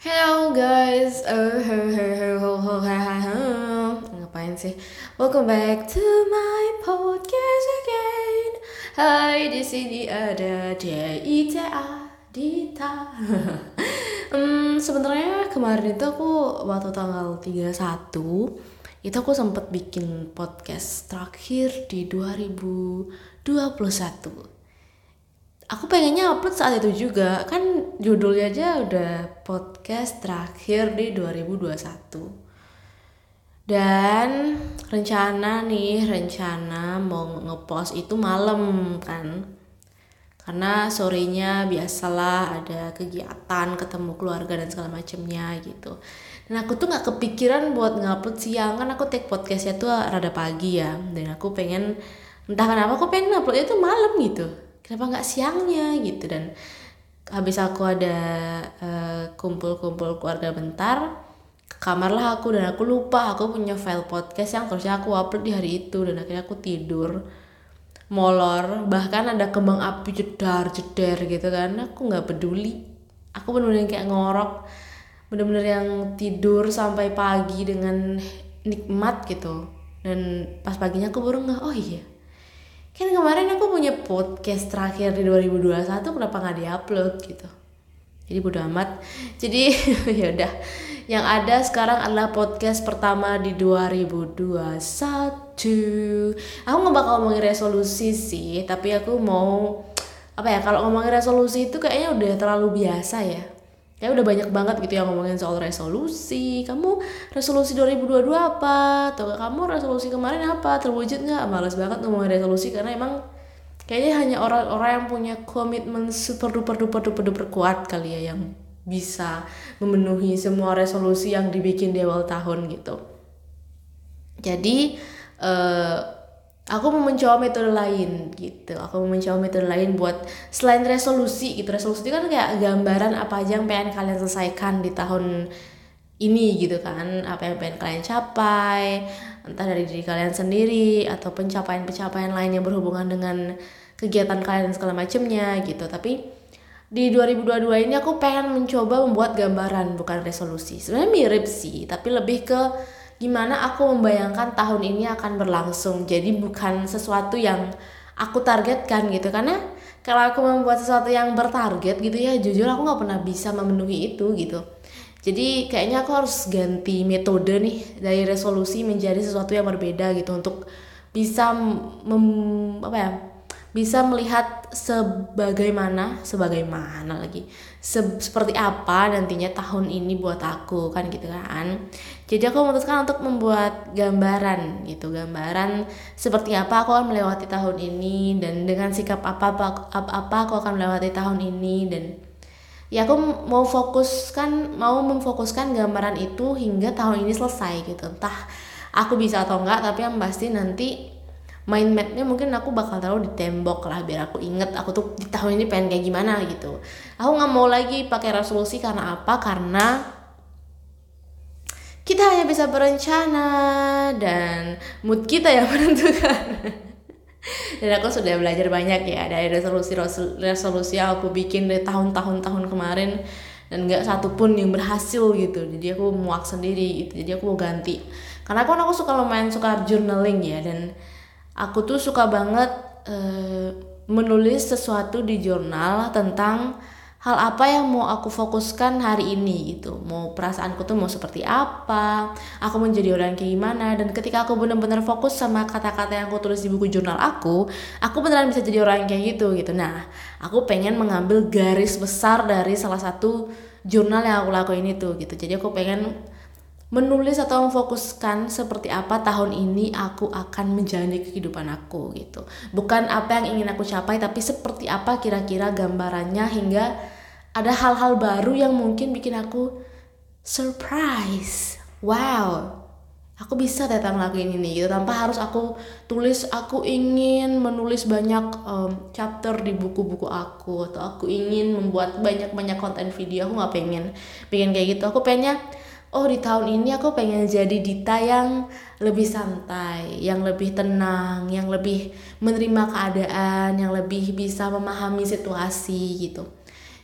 Hello guys, oh, ho ho ho ho ho ha ha ngapain sih? Welcome back to my podcast again. Hai, di sini ada DITA Dita. hmm, sebenarnya kemarin itu aku waktu tanggal 31 itu aku sempat bikin podcast terakhir di 2021 aku pengennya upload saat itu juga. Kan judulnya aja udah podcast terakhir di 2021 dan rencana nih rencana mau ngepost itu malam kan. Karena sorenya biasalah ada kegiatan ketemu keluarga dan segala macemnya gitu. Dan aku tuh nggak kepikiran buat ngupload siang. Kan aku take podcastnya tuh rada pagi ya. Dan aku pengen entah kenapa aku pengen uploadnya tuh malam gitu kenapa nggak siangnya gitu. Dan habis aku ada kumpul-kumpul uh, keluarga bentar ke kamar lah aku dan aku lupa aku punya file podcast yang terusnya aku upload di hari itu dan akhirnya aku tidur molor bahkan ada kembang api jedar jeder gitu kan. Aku nggak peduli. Aku bener-bener kayak ngorok bener-bener yang tidur sampai pagi dengan nikmat gitu. Dan pas paginya aku baru nggak oh iya kan kemarin aku punya podcast terakhir di 2021 kenapa nggak diupload gitu. Jadi bodo amat. Jadi ya udah. Yang ada sekarang adalah podcast pertama di 2021 aku nggak bakal ngomongin resolusi sih tapi aku mau apa ya kalau ngomongin resolusi itu kayaknya udah terlalu biasa ya ya udah banyak banget gitu yang ngomongin soal resolusi. Kamu resolusi 2022 apa? Atau kamu resolusi kemarin apa? Terwujud nggak? Malas banget ngomongin resolusi karena emang kayaknya hanya orang-orang yang punya komitmen super duper duper duper duper kuat kali ya yang bisa memenuhi semua resolusi yang dibikin di awal tahun gitu. Jadi uh, aku mau mencoba metode lain gitu. Aku mau mencoba metode lain buat selain resolusi gitu. Resolusi itu kan kayak gambaran apa aja yang pengen kalian selesaikan di tahun ini gitu kan. Apa yang pengen kalian capai entah dari diri kalian sendiri atau pencapaian-pencapaian lain yang berhubungan dengan kegiatan kalian dan segala macemnya gitu. Tapi di 2022 ini aku pengen mencoba membuat gambaran bukan resolusi. Sebenarnya mirip sih tapi lebih ke gimana aku membayangkan tahun ini akan berlangsung? Jadi bukan sesuatu yang aku targetkan gitu. Karena kalau aku membuat sesuatu yang bertarget gitu ya jujur aku nggak pernah bisa memenuhi itu gitu. Jadi kayaknya aku harus ganti metode nih dari resolusi menjadi sesuatu yang berbeda gitu untuk bisa mem, apa ya bisa melihat sebagaimana sebagaimana lagi. Se, seperti apa nantinya tahun ini buat aku kan gitu kan. Jadi aku memutuskan untuk membuat gambaran gitu gambaran seperti apa aku akan melewati tahun ini dan dengan sikap apa apa apa aku akan melewati tahun ini dan ya aku mau fokuskan mau memfokuskan gambaran itu hingga tahun ini selesai gitu. Entah aku bisa atau enggak tapi yang pasti nanti mind mapnya mungkin aku bakal taruh di tembok lah biar aku inget aku tuh di tahun ini pengen kayak gimana gitu. Aku nggak mau lagi pakai resolusi karena apa? Karena kita hanya bisa berencana dan mood kita yang menentukan. Dan aku sudah belajar banyak ya dari resolusi resolusi yang aku bikin dari tahun-tahun tahun kemarin. Dan nggak satupun yang berhasil gitu. Jadi aku muak sendiri gitu. Jadi aku mau ganti. Karena aku aku suka lumayan suka journaling ya dan aku tuh suka banget uh, menulis sesuatu di jurnal tentang hal apa yang mau aku fokuskan hari ini gitu. Mau perasaanku tuh mau seperti apa aku menjadi orang kayak gimana. Dan ketika aku benar-benar fokus sama kata-kata yang aku tulis di buku jurnal aku aku beneran bisa jadi orang kayak gitu gitu. Nah aku pengen mengambil garis besar dari salah satu jurnal yang aku lakuin itu gitu. Jadi aku pengen menulis atau memfokuskan seperti apa tahun ini aku akan menjalani kehidupan aku gitu. Bukan apa yang ingin aku capai tapi seperti apa kira-kira gambarannya hingga ada hal-hal baru yang mungkin bikin aku surprise. Wow. Aku bisa datang ngelakuin ini gitu tanpa harus aku tulis aku ingin menulis banyak um, chapter di buku-buku aku atau aku ingin membuat banyak-banyak konten video aku nggak pengen pengen kayak gitu aku pengennya oh di tahun ini aku pengen jadi Dita yang lebih santai, yang lebih tenang, yang lebih menerima keadaan, yang lebih bisa memahami situasi gitu.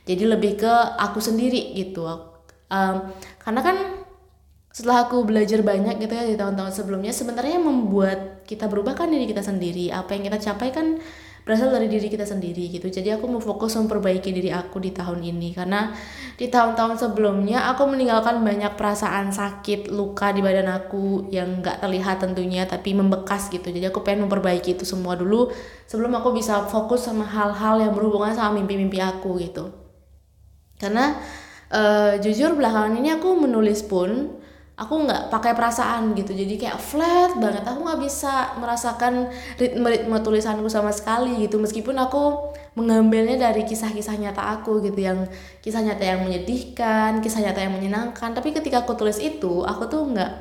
Jadi lebih ke aku sendiri gitu. um, karena kan setelah aku belajar banyak gitu ya di tahun-tahun sebelumnya sebenarnya membuat kita berubah kan diri kita sendiri apa yang kita capai kan berasal dari diri kita sendiri gitu. Jadi aku mau fokus memperbaiki diri aku di tahun ini. Karena di tahun-tahun sebelumnya aku meninggalkan banyak perasaan sakit luka di badan aku yang nggak terlihat tentunya tapi membekas gitu. Jadi aku pengen memperbaiki itu semua dulu sebelum aku bisa fokus sama hal-hal yang berhubungan sama mimpi-mimpi aku gitu. Karena uh, jujur belakangan ini aku menulis pun aku nggak pakai perasaan gitu. Jadi kayak flat banget. Aku nggak bisa merasakan ritme ritme tulisanku sama sekali gitu. Meskipun aku mengambilnya dari kisah-kisah nyata aku gitu. Yang kisah nyata yang menyedihkan kisah nyata yang menyenangkan. Tapi ketika aku tulis itu aku tuh nggak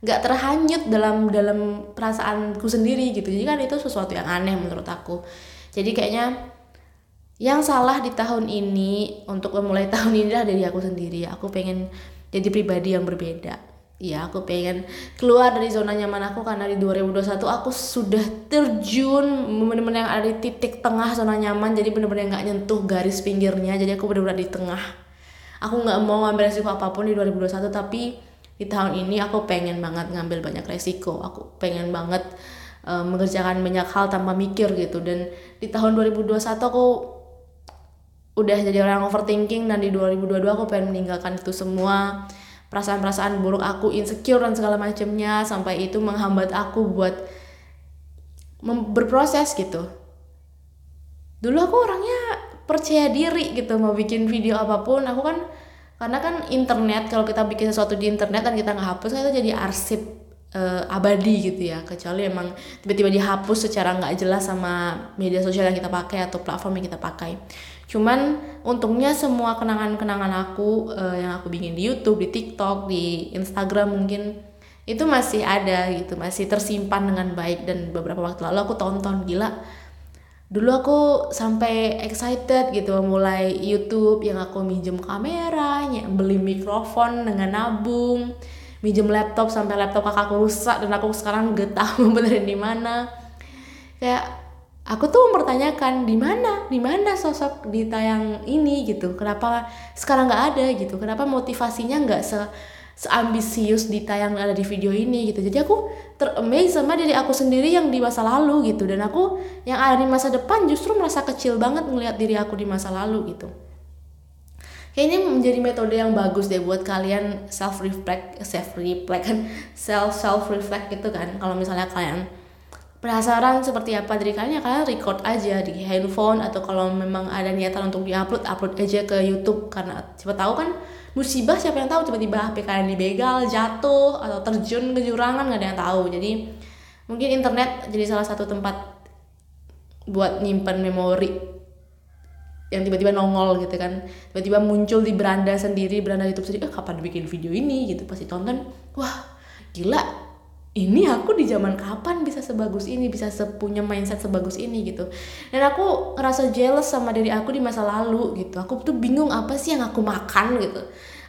nggak terhanyut dalam dalam perasaanku sendiri gitu. Jadi kan itu sesuatu yang aneh menurut aku. Jadi kayaknya yang salah di tahun ini untuk memulai tahun ini adalah dari aku sendiri. Aku pengen jadi pribadi yang berbeda. Ya aku pengen keluar dari zona nyaman aku karena di 2021 aku sudah terjun bener-bener yang ada di titik tengah zona nyaman jadi bener-bener nggak nyentuh garis pinggirnya jadi aku bener-bener di tengah. Aku nggak mau ngambil resiko apa pun di 2021 tapi di tahun ini aku pengen banget ngambil banyak resiko. Aku pengen banget uh, mengerjakan banyak hal tanpa mikir gitu. Dan di tahun 2021 aku udah jadi orang overthinking dan di 2022 aku pengen meninggalkan itu semua. Perasaan-perasaan buruk aku insecure dan segala macamnya sampai itu menghambat aku buat berproses gitu. Dulu aku orangnya percaya diri gitu mau bikin video apa pun. Aku kan karena kan internet kalau kita bikin sesuatu di internet dan kita nggak hapus kan itu jadi arsip uh, abadi gitu ya. Kecuali emang tiba-tiba dihapus secara nggak jelas sama media sosial yang kita pakai atau platform yang kita pakai cuman untungnya semua kenangan-kenangan aku uh, yang aku bikin di YouTube, di TikTok, di Instagram mungkin itu masih ada gitu, masih tersimpan dengan baik dan beberapa waktu lalu aku tonton gila. Dulu aku sampai excited gitu mulai YouTube yang aku minjem kamera, beli mikrofon dengan nabung, minjem laptop sampai laptop kakakku rusak dan aku sekarang gak tahu benerin di mana. Kayak aku tuh mempertanyakan di mana? Di mana sosok di tayang ini? gitu. Kenapa sekarang nggak ada? gitu. Kenapa motivasinya nggak se seambisius di tayang ada di video ini? gitu. Jadi aku teramaze sama diri aku sendiri yang di masa lalu gitu. Dan aku yang ada di masa depan justru merasa kecil banget ngelihat diri aku di masa lalu gitu. Kayaknya menjadi metode yang bagus deh buat kalian self reflect self reflect kan self self reflect gitu kan. Kalau misalnya kalian penasaran seperti apa kalian ya kalian record aja di handphone atau kalau memang ada niatan untuk diupload upload aja ke YouTube. Karena siapa tahu kan musibah siapa yang tahu tiba-tiba HP kalian dibegal jatuh atau terjun ke jurang kan nggak ada yang tahu. Jadi mungkin internet jadi salah satu tempat buat nyimpan memori yang tiba-tiba nongol gitu kan. Tiba-tiba muncul di beranda sendiri beranda YouTube sendiri eh kapan bikin video ini? gitu. Pasti tonton wah gila ini aku di zaman kapan bisa sebagus ini bisa sepunya mindset sebagus ini gitu. Dan aku ngerasa jealous sama diri aku di masa lalu gitu. Aku tuh bingung apa sih yang aku makan gitu.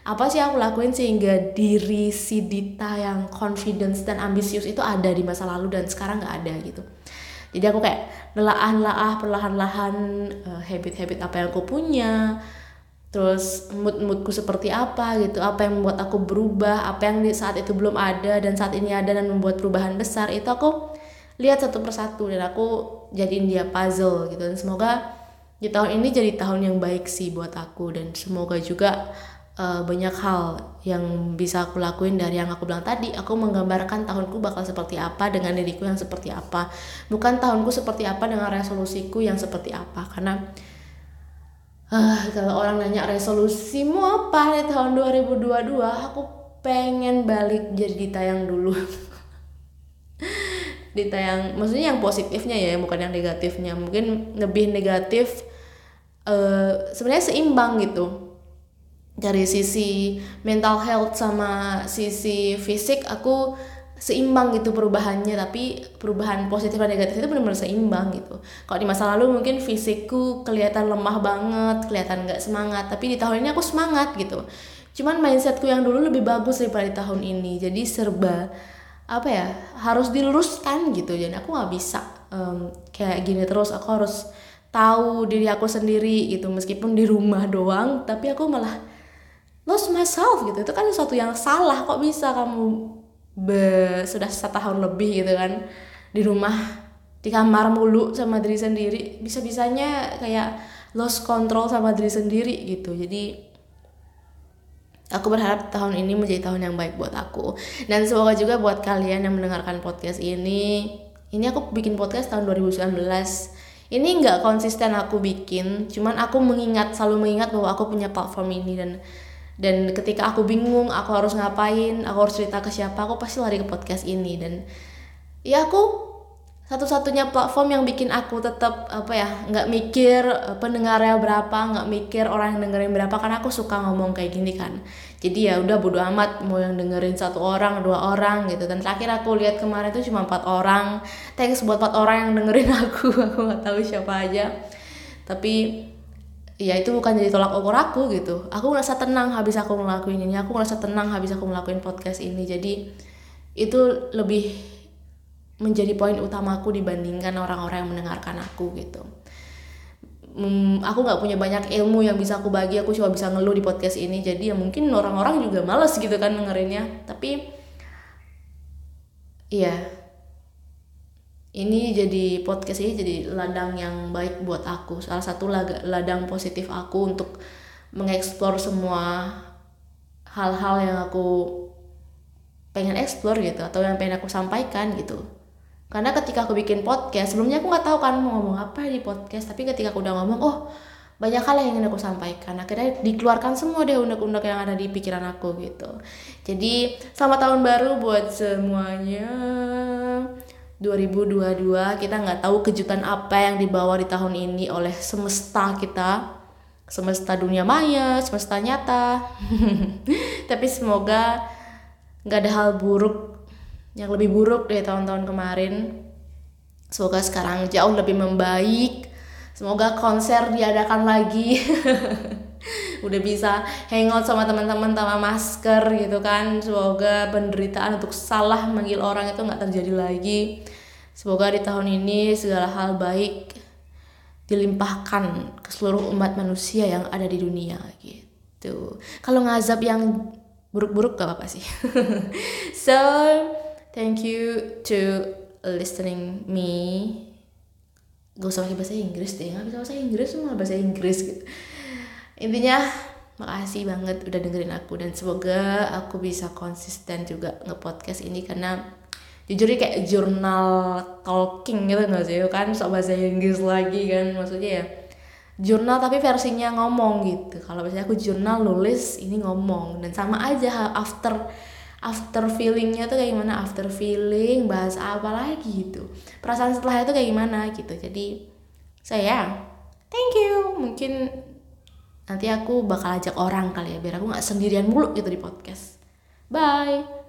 Apa sih aku lakuin sehingga diri si Dita yang confidence dan ambisius itu ada di masa lalu dan sekarang nggak ada gitu. Jadi aku kayak nelaah-nelaah perlahan-lahan uh, habit-habit apa yang aku punya terus mood-moodku seperti apa gitu apa yang membuat aku berubah apa yang di saat itu belum ada dan saat ini ada dan membuat perubahan besar itu aku lihat satu persatu dan aku jadiin dia puzzle gitu. Dan semoga di tahun ini jadi tahun yang baik sih buat aku dan semoga juga uh, banyak hal yang bisa aku lakuin dari yang aku bilang tadi. Aku menggambarkan tahunku bakal seperti apa dengan diriku yang seperti apa. Bukan tahunku seperti apa dengan resolusiku yang seperti apa karena uh, kalau orang nanya resolusimu apa di tahun 2022 aku pengen balik jadi ditayang dulu. Ditayang maksudnya yang positifnya ya bukan yang negatifnya. Mungkin lebih negatif uh, sebenarnya seimbang gitu. Dari sisi mental health sama sisi fisik aku seimbang gitu perubahannya tapi perubahan positif dan negatif itu benar-benar seimbang gitu. Kalau di masa lalu mungkin fisikku kelihatan lemah banget kelihatan nggak semangat tapi di tahun ini aku semangat gitu. Cuman mindsetku yang dulu lebih bagus daripada di tahun ini jadi serba apa ya harus diluruskan gitu. Jadi aku nggak bisa um, kayak gini terus aku harus tahu diri aku sendiri gitu. Meskipun di rumah doang tapi aku malah lo expose myself gitu. Itu kan sesuatu yang salah kok bisa kamu be, sudah satu tahun lebih gitu kan di rumah di kamar mulu sama diri sendiri. Bisa bisanya kayak lost control sama diri sendiri gitu. Jadi aku berharap tahun ini menjadi tahun yang baik buat aku. Dan semoga juga buat kalian yang mendengarkan podcast ini ini aku bikin podcast tahun 2019 ini nggak konsisten aku bikin cuman aku mengingat selalu mengingat bahwa aku punya platform ini dan dan ketika aku bingung aku harus ngapain aku harus cerita ke siapa aku pasti lari ke podcast ini. Dan ya aku satu-satunya platform yang bikin aku tetap apa ya nggak mikir eh, pendengarnya berapa nggak mikir orang yang dengerin berapa karena aku suka ngomong kayak gini kan. Jadi ya udah bodo amat mau yang dengerin satu orang dua orang gitu dan terakhir aku lihat kemarin itu cuma empat orang. Thanks buat empat orang yang dengerin aku aku nggak tahu siapa aja. Tapi ya itu bukan jadi tolak ukur aku gitu. Aku ngerasa tenang habis aku ngelakuin ini. Aku ngerasa tenang habis aku ngelakuin podcast ini. Jadi itu lebih menjadi poin utamaku dibandingkan orang-orang yang mendengarkan aku gitu. Hmm, aku nggak punya banyak ilmu yang bisa aku bagi. Aku cuma bisa ngeluh di podcast ini. Jadi ya mungkin orang-orang juga males gitu kan dengerinnya. Tapi iya ini jadi podcast ini jadi ladang yang baik buat aku. Salah satu ladang positif aku untuk mengeksplor semua hal-hal yang aku pengen eksplor gitu atau yang pengen aku sampaikan gitu. Karena ketika aku bikin podcast sebelumnya aku nggak tahu kan mau ngomong apa di podcast tapi ketika aku udah ngomong oh banyak hal yang ingin aku sampaikan. Akhirnya dikeluarkan semua deh unek-unek yang ada di pikiran aku gitu. Jadi selamat tahun baru buat semuanya 2022 kita nggak tahu kejutan apa yang dibawa di tahun ini oleh semesta kita. Semesta dunia maya semesta nyata. Tapi semoga nggak ada hal buruk yang lebih buruk dari tahun-tahun kemarin. Semoga sekarang jauh lebih membaik. Semoga konser diadakan lagi udah bisa hangout sama teman-teman tanpa masker gitu kan. Semoga penderitaan untuk salah manggil orang itu nggak terjadi lagi. Semoga di tahun ini segala hal baik dilimpahkan ke seluruh umat manusia yang ada di dunia gitu. Kalau ngazab yang buruk-buruk gak apa-apa sih. So thank you to listening me. Gak usah pakai bahasa Inggris deh nggak bisa bahasa Inggris semua bahasa Inggris. gitu intinya makasih banget udah dengerin aku dan semoga aku bisa konsisten juga nge-podcast ini karena jujur kayak jurnal talking gitu nggak sih? Kan sok bahasa Inggris lagi kan maksudnya ya jurnal tapi versinya ngomong gitu. Kalau misalnya aku jurnal nulis ini ngomong. Dan sama aja after after feelingnya tuh kayak gimana? After feeling bahas apa lagi gitu. Perasaan setelah itu kayak gimana gitu. Jadi saya thank you. Mungkin nanti aku bakal ajak orang kali ya biar aku nggak sendirian mulu gitu di podcast. Bye